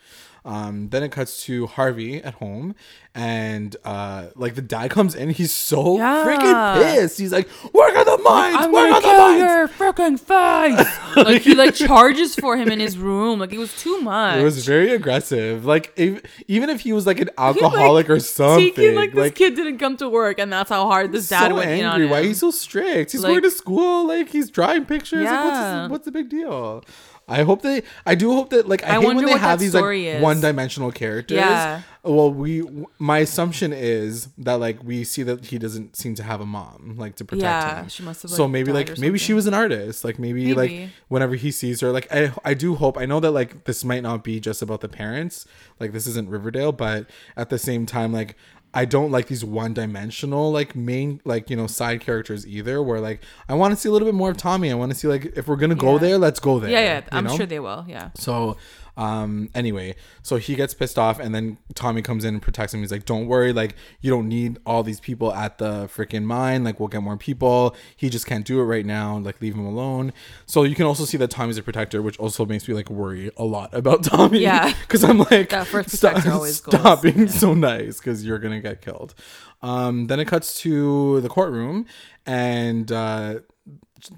Um, then it cuts to Harvey at home, and uh, like the dad comes in, he's so Yeah. freaking pissed. He's like, "Work on the mines, I'm work gonna the kill mines." your freaking face. *laughs* like he like charges for him in his room. Like it was too much. It was very aggressive. Like if, even if he was like an alcoholic or something, Thinking like this like kid didn't come to work, and that's how hard this dad so went in on angry. him. Why he's so strict? He's Like- going to school. Like he's drawing pictures. Like, what's, Yeah. his, what's the big deal? I hope they. I do hope that. Like I, I hate when they have these like is. one-dimensional characters. Yeah. Well, we. My assumption is that like we see that he doesn't seem to have a mom like to protect Yeah, him. she must have, So like, maybe died like maybe she was an artist. Like maybe, like whenever he sees her, like I I do hope. I know that like this might not be just about the parents. Like this isn't Riverdale, but at the same time, like I don't like these one dimensional like main like you know side characters either. Where like I want to see a little bit more of Tommy. I want to see like if we're gonna go Yeah. there, let's go there. yeah, yeah. I'm know? sure they will. Yeah. So, um, anyway, so he gets pissed off, and then Tommy comes in and protects him. He's like, "Don't worry, like you don't need all these people at the freaking mine. Like we'll get more people. He just can't do it right now. Like leave him alone." So you can also see that Tommy's a protector, which also makes me like worry a lot about *laughs* Tommy. Yeah. *laughs* because I'm like, first stop, always *laughs* stop being so nice because you're gonna get killed. Um, then it cuts to the courtroom, and uh,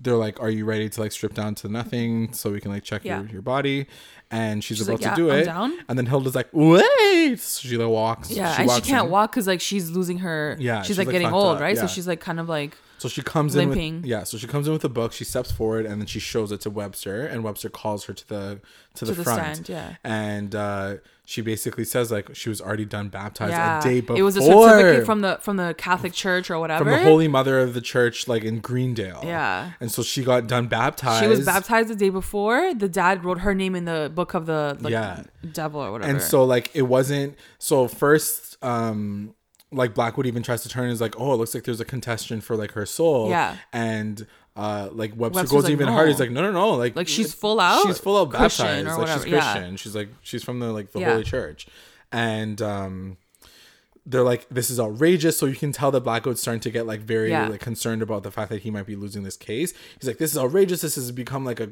they're like, "Are you ready to like strip down to nothing so we can like check Yeah. your, your body?" And she's, She's about like, "Yeah, to do I'm it, down." and then Hilda's like, "Wait!" So she like walks. Yeah, and she can't in. walk because like she's losing her. Yeah, she's, she's, like, like, getting old, up, right? yeah. So she's like kind of like So she comes in Limping. with yeah. So she comes in with a book. She steps forward and then she shows it to Webster, and Webster calls her to the to the the front. stand, yeah. And uh, she basically says like she was already done baptized yeah. a day before. It was a certificate from the from the Catholic Church or whatever. from the Holy Mother of the Church, like in Greendale. Yeah. And so she got done baptized. She was baptized the day before. The dad wrote her name in the book of the like, Yeah. devil or whatever. and so like it wasn't so first um like blackwood even tries to turn is like oh it looks like there's a contestant for like her soul Yeah. and uh like webster Webster's goes like, even no. harder he's like no no no like Like, she's full out she's full out Christian baptized like whatever, she's yeah. christian she's like she's from the like the Yeah. holy church and um they're like this is outrageous so you can tell that blackwood's starting to get like very Yeah. like concerned about the fact that he might be losing this case he's like this is outrageous this has become like a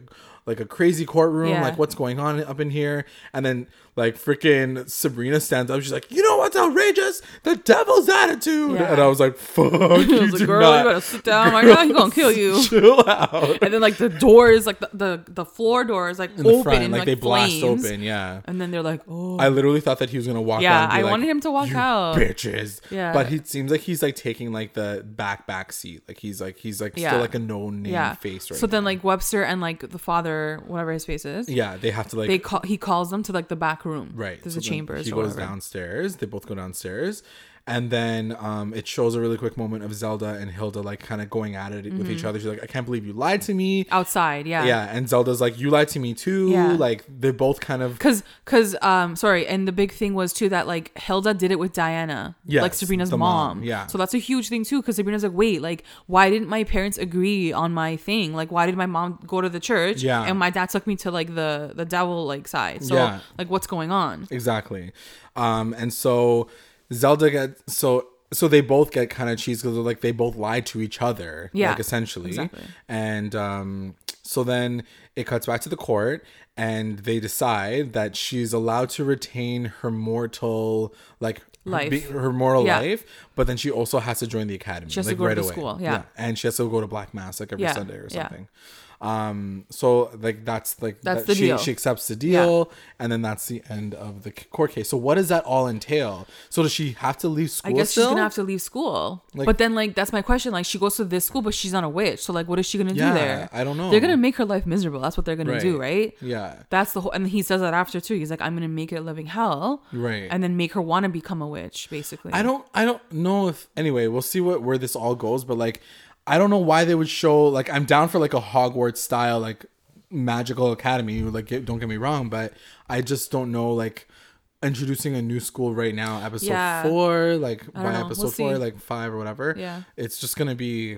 like a crazy courtroom Yeah. like what's going on up in here and then like freaking sabrina stands up she's like you know what's outrageous the devil's attitude Yeah. and i was like fuck *laughs* I you was like, do girl, not you gotta sit down right now. He's gonna kill you. *laughs* chill out And then like the door is like the the, the floor doors, like in open front and like, like, they blast open yeah And then they're like, oh, I literally thought that he was gonna walk Yeah, out. And be I like, wanted him to walk "You out." bitches. Yeah. but he seems like he's like taking like the back back seat. Like he's like he's like Yeah. still like a no name face right so then like Webster and like the father, whatever his face is, yeah, they have to like they call he calls them to like the back room. right. There's so a then chambers. He or goes whatever. downstairs. They both go downstairs. And then um, it shows a really quick moment of Zelda and Hilda like kind of going at it with Mm-hmm. each other. She's like, "I can't believe you lied to me." outside. Yeah. Yeah, and Zelda's like, "You lied to me too." Yeah. Like they're both kind of Cause, cause, um, sorry, and the big thing was too that like Hilda did it with Diana, like Sabrina's mom. mom, yeah. So that's a huge thing too, cause Sabrina's like, wait, like, why didn't my parents agree on my thing? Like, why did my mom go to the church? Yeah. And my dad took me to like the the devil like side. So Yeah. like, what's going on? Exactly. Um, and so Zelda gets so so they both get kind of cheese because like they both lie to each other. Yeah, Like essentially. exactly. And um so then it cuts back to the court and they decide that she's allowed to retain her mortal like her Life. be- her moral Yeah. life, but then she also has to join the academy. She has to go to right the away. school, yeah. And she has to go to Black Mass like every Yeah, Sunday or yeah. Um so like that's like That's that the she, deal. she accepts the deal and then that's the end of the court case. So what does that all entail? So does she have to leave school I guess still? she's gonna have to leave school. Like- but then like that's my question. Like she goes to this school, but she's not a witch. So like, what is she gonna Yeah, do there? I don't know. They're gonna make her life miserable. That's what they're gonna do, right? Yeah. That's the whole, and he says that after too. He's like, I'm gonna make it a living hell, Right. And then make her want to become a witch, basically. I don't I don't know if anyway, we'll see what where this all goes, but like I don't know why they would show like I'm down for like a Hogwarts style like magical academy, like get- don't get me wrong, but I just don't know like introducing a new school right now, episode Yeah. 4, like by know. episode We'll 4 see. like 5 or whatever. Yeah. It's just going to be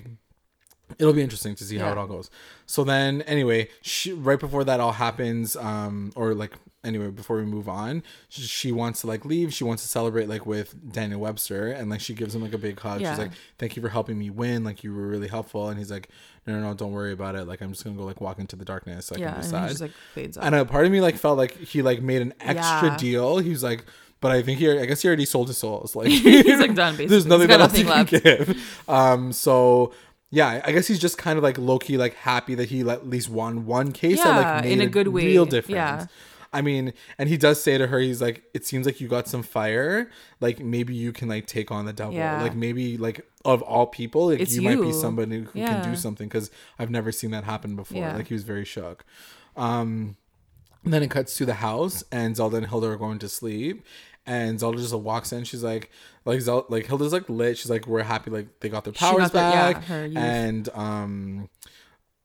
it'll be interesting to see how Yeah. it all goes. So then anyway, she, right before that all happens um or like anyway before we move on, she, she wants to like leave, she wants to celebrate like with Daniel Webster and like she gives him like a big hug. Yeah. She's like, "Thank you for helping me win. Like you were really helpful." And he's like, "No, no, no, don't worry about it. Like I'm just going to go like walk into the darkness so I Yeah, can and decide." he just like fades out. and a part of me like felt like he like made an extra Yeah. deal. He was like, but I think he, I guess he already sold his souls. Like *laughs* *laughs* He's, like, done, basically. There's nothing got else he nothing can give. Um, so yeah, I guess he's just kind of like low key like happy that he at least won one case that Yeah, like made in a a good way. real difference. Yeah. I mean, and he does say to her, he's like, "It seems like you got some fire. Like maybe you can like take on the devil. Yeah. Like maybe like of all people, like It's you, might be somebody who can do something because I've never seen that happen before. Yeah. Like he was very shook. Um, and then it cuts to the house, and Zelda and Hilda are going to sleep. And Zelda just walks in. She's like, like Zelda, like Hilda's like lit. She's like, we're happy, like they got their powers got yeah, back. her youth. and um,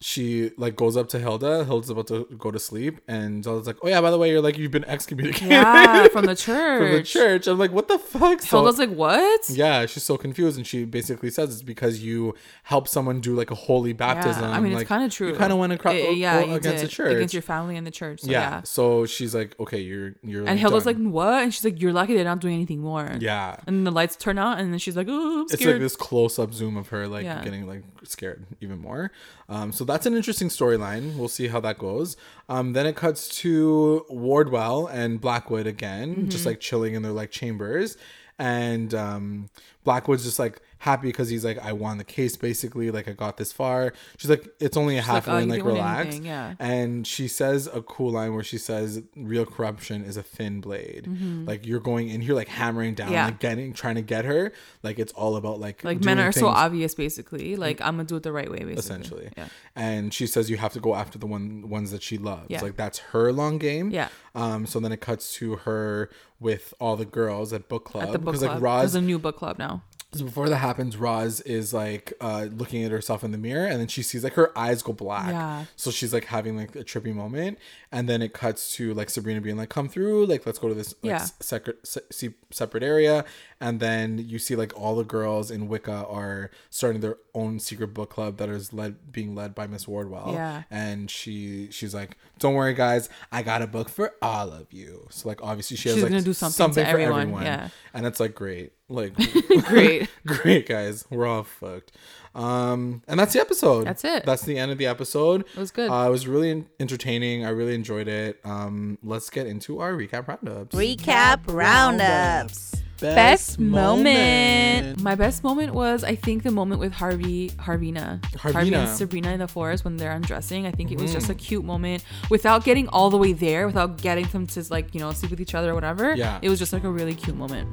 she like goes up to Hilda. Hilda's about to go to sleep, and Zelda's like, oh yeah, by the way, you're like you've been excommunicated yeah, from the church. *laughs* from the church. I'm like, what the fuck? So- Hilda's like, what? yeah, she's so confused, and she basically says it's because you help someone do like a holy baptism. Yeah, I mean, it's kind of true. You kind of went across, Eh, yeah, you against the church, against your family and the church. So, yeah. yeah. So she's like, okay, you're you're. And Hilda's done. like, what? And she's like, you're lucky they're not doing anything more. yeah. And the lights turn out, and then she's like, oh, It's like this close up zoom of her like Yeah. getting like scared even more. Um, so that's an interesting storyline. We'll see how that goes. Um, then it cuts to Wardwell and Blackwood again, Mm-hmm. just like chilling in their like chambers, and um, Blackwood's just like happy because he's like, I won the case basically. Like I got this far. She's like, it's only a half like, "Oh, Like relax. anything," yeah. And she says a cool line where she says, "Real corruption is a thin blade. Like you're going in here like hammering down, Mm-hmm. Yeah. like getting, trying to get her. Like it's all about like Like men are so obvious, basically. Like I'm gonna do it the right way, basically. essentially. Yeah. And she says you have to go after the one ones that she loves. Yeah. Like that's her long game. Yeah. Um. So then it cuts to her with all the girls at book club At the book club. like Roz There's a new book club now. So before that happens, Roz is like uh, looking at herself in the mirror, and then she sees like her eyes go black. Yeah. So she's like having like a trippy moment, and then it cuts to like Sabrina being like, "Come through, like let's go to this like, Yeah. s- separate se- se- separate area," and then you see like all the girls in Wicca are starting their own secret book club that is led being led by Miss Wardwell. Yeah. And she she's like, "Don't worry, guys, I got a book for all of you." So like obviously she has She's like gonna do something to for everyone, everyone. yeah. And it's like great, like *laughs* Great. *laughs* great guys we're all fucked um and that's the episode That's it. that's the end of the episode it was good. uh, it was really entertaining i really enjoyed it um let's get into our recap roundups Recap roundups. Best moment. My best moment was, I think, the moment with Harvey, Harvina, Harvey and Harvina. Sabrina in the forest when they're undressing. I think it was just a cute moment without getting all the way there, without getting them to like you know sleep with each other or whatever. Yeah. it was just like a really cute moment.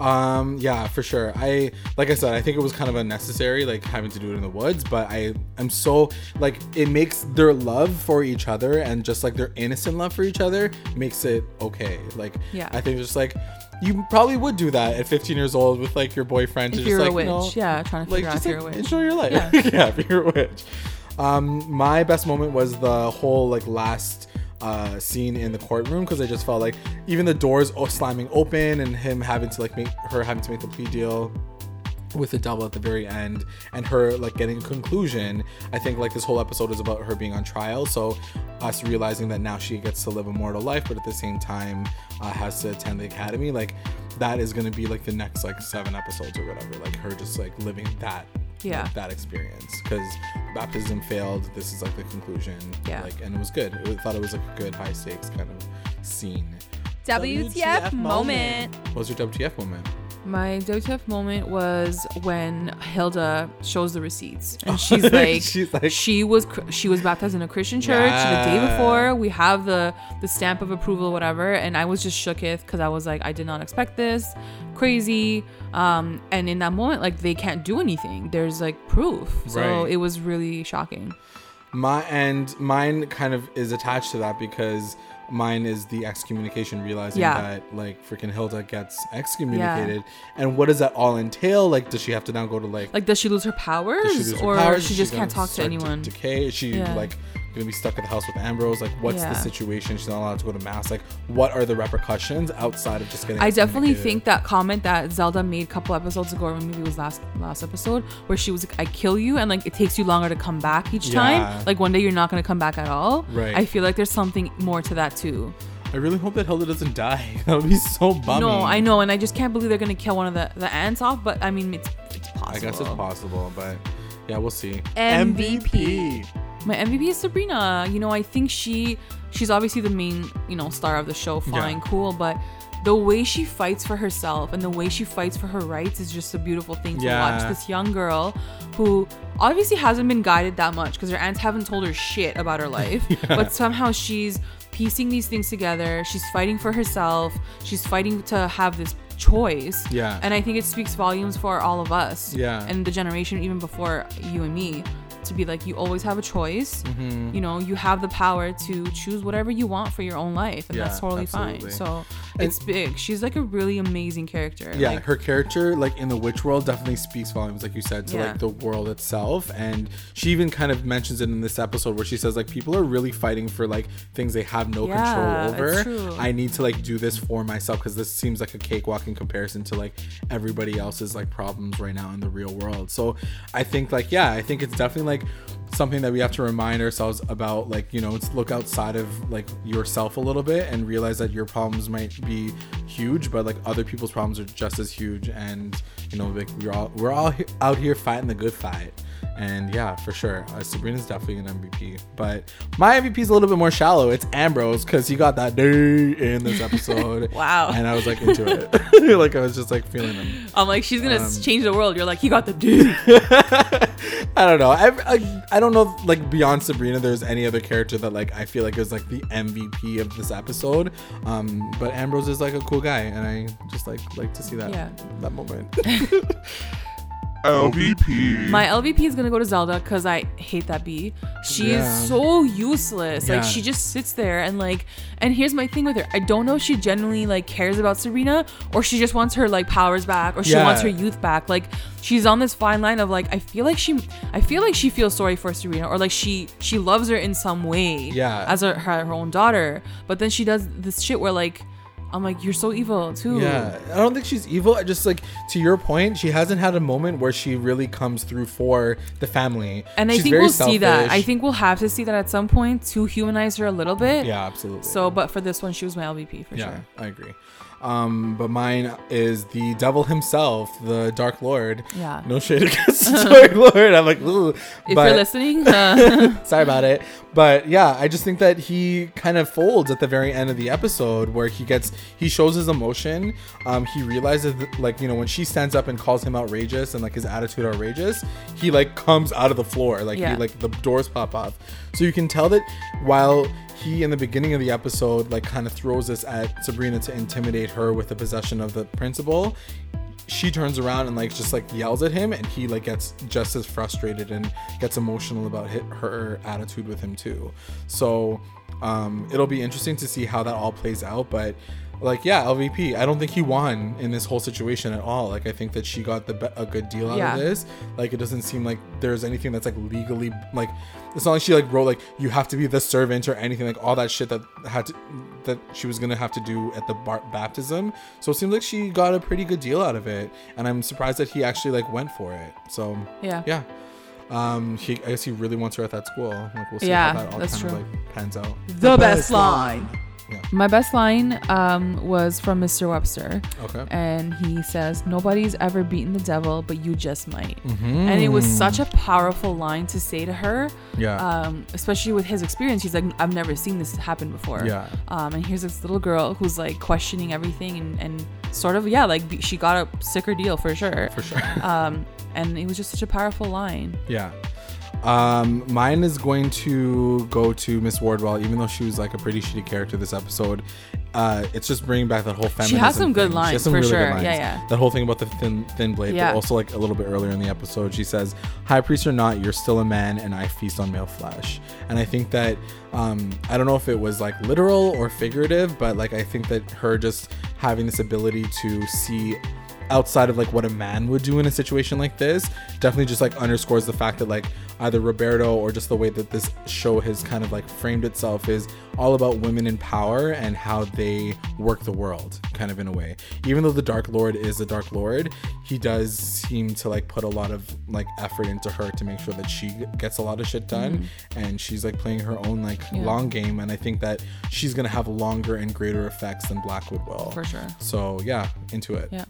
Um yeah for sure i like i said i think it was kind of unnecessary like having to do it in the woods but i am so like it makes their love for each other and just like their innocent love for each other makes it okay like Yeah. i think just like you probably would do that at 15 years old with like your boyfriend If you're like a witch, you know, yeah, trying to like figure out just if like you're a witch. enjoy your life Yeah. *laughs* yeah. if you're a witch um my best moment was the whole like last uh scene in the courtroom because i just felt like even the doors slamming open and him having to like make her having to make the plea deal with the devil at the very end and her like getting a conclusion i think like this whole episode is about her being on trial. So us realizing that now she gets to live a mortal life but at the same time uh, has to attend the academy. Like that is to be like the next like seven episodes or whatever like her just like living that Yeah. like, that experience because baptism failed this is like the conclusion Yeah. like and it was good i thought it was like a good high stakes kind of scene WTF moment. what was your wtf moment My WTF moment was when Hilda shows the receipts, and she's *laughs* like, She's like- she was she was baptized in a Christian church the day before. We have the the stamp of approval, whatever, and I was just shooketh because I was like, I did not expect this, crazy. Um, and in that moment, like they can't do anything. There's like proof, so Right. it was really shocking. My and mine kind of is attached to that because mine is the excommunication, realizing Yeah. that like freaking Hilda gets excommunicated, and what does that all entail? Like, does she have to now go to like? Like, does she lose her powers, she lose her or powers? she Is just can't talk to anyone? decay? Is she Yeah. like gonna be stuck at the house with Ambrose? Like, what's the situation? She's not allowed to go to mass. Like, what are the repercussions outside of just getting? I definitely think that comment that Zelda made a couple episodes ago, or maybe it was last last episode, where she was like, "I kill you," and like it takes you longer to come back each Yeah. time. Like one day you're not gonna come back at all. Right. I feel like there's something more to that too. I really hope that Hilda doesn't die. *laughs* That would be so bummy. No, I know, and I just can't believe they're gonna kill one of the the aunts off. But I mean, it's it's possible. I guess it's possible, but yeah, we'll see. MVP. My MVP is Sabrina. You know, I think she she's obviously the main, you know, star of the show. Fine, Yeah. cool, but the way she fights for herself and the way she fights for her rights is just a beautiful thing to watch. This young girl who obviously hasn't been guided that much because her aunts haven't told her shit about her life, *laughs* but somehow she's piecing these things together. She's fighting for herself. She's fighting to have this choice. Yeah. And I think it speaks volumes for all of us. Yeah. And the generation even before you and me to be like you always have a choice. Mm-hmm. you know you have the power to choose whatever you want for your own life and that's totally absolutely. fine so it's big. She's like a really amazing character. Yeah like, her character like in the witch world definitely speaks volumes like you said to Yeah. like the world itself. And she even kind of mentions it in this episode where she says like people are really fighting for like things they have no Yeah, control over. i need to like do this for myself because this seems like a cakewalk in comparison to like everybody else's like problems right now in the real world. So i think like yeah i think it's definitely like something that we have to remind ourselves about like you know look outside of like yourself a little bit and realize that your problems might be huge, but like other people's problems are just as huge, and you know, like we're all we're all out here fighting the good fight. And yeah, for sure, uh, Sabrina's definitely an MVP. But my MVP is a little bit more shallow. It's Ambrose because he got that day in this episode. *laughs* Wow. And I was like into it. *laughs* *laughs* like I was just like feeling him. I'm like, she's gonna Um, change the world. You're like, he got the dude. I don't know. I, I I don't know. Like beyond Sabrina, there's any other character that like I feel like is like the MVP of this episode. Um, but Ambrose is like a cool guy, and I just like like to see that Yeah. that moment. LVP. My LVP is gonna go to Zelda because I hate that bee. She Yeah. is so useless. Yeah. Like she just sits there and like. And here's my thing with her. I don't know if she genuinely like cares about Serena or she just wants her like powers back or she Yeah. wants her youth back. Like she's on this fine line of like I feel like she I feel like she feels sorry for Serena or like she she loves her in some way. Yeah. As her her, her own daughter, but then she does this shit where like. I'm like, you're so evil too. Yeah, I don't think she's evil. I just like to your point, she hasn't had a moment where she really comes through for the family. And I think we'll see that. I think we'll have to see that at some point to humanize her a little bit. Yeah, absolutely. So, but for this one, she was my LVP for yeah, sure. I agree. Um, but mine is the devil himself, the Dark Lord. Yeah. No shade against the *laughs* Dark Lord. I'm like, ooh. If but, you're listening, *laughs* uh, *laughs* Sorry about it. But yeah, I just think that he kind of folds at the very end of the episode where he gets he shows his emotion. Um, he realizes that, like, you know, when she stands up and calls him outrageous and like his attitude outrageous, he like comes out of the floor. Like Yeah. he like the doors pop off. So you can tell that while he in the beginning of the episode like kind of throws this at Sabrina to intimidate her with the possession of the principal, she turns around and like just like yells at him and he like gets just as frustrated and gets emotional about hi her attitude with him too. So um it'll be interesting to see how that all plays out but like yeah lvp i don't think he won in this whole situation at all. Like i think that she got the be- a good deal out Yeah. of this. Like it doesn't seem like there's anything that's like legally like it's not like she like wrote like you have to be the servant or anything like all that shit that had to that she was gonna have to do at the bar- baptism. So it seems like she got a pretty good deal out of it and i'm surprised that he actually like went for it. So yeah. yeah. Um he i guess he really wants her at that school. Like we'll see Yeah, how that all kind true. of like pans out. The best line. Yeah. My best line um, was from Mr. Webster, okay and he says, "Nobody's ever beaten the devil, but you just might." Mhm. And it was such a powerful line to say to her, yeah um, especially with his experience. He's like, "I've never seen this happen before." Yeah. Um, and here's this little girl who's like questioning everything and, and sort of yeah, like she got a sicker deal for sure. for sure *laughs* Um, and it was just such a powerful line. Yeah. Um, mine is going to go to Miss Wardwell, even though she was like a pretty shitty character this episode. Uh, it's just bringing back that whole feminism. She has some good thing. lines, for sure. Yeah, yeah. That whole thing about the thin thin blade, Yeah. but also like a little bit earlier in the episode, she says, "High priest or not, you're still a man, and I feast on male flesh." And I think that um, I don't know if it was like literal or figurative, but like I think that her just having this ability to see outside of like what a man would do in a situation like this definitely just like underscores the fact that like either Roberto or just the way that this show has kind of like framed itself is all about women in power and how they work the world kind of in a way even though the dark lord is a dark lord he does seem to like put a lot of like effort into her to make sure that she gets a lot of shit done mm-hmm. and she's like playing her own like Yeah. long game and i think that she's gonna have longer and greater effects than blackwood will For sure. so yeah into it Yeah.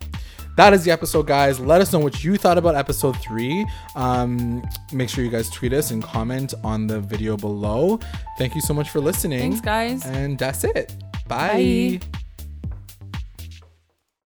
That is the episode guys let us know what you thought about episode three um make sure you guys tweet us and comment on the video below thank you so much for listening Thanks, guys. and that's it bye. Bye.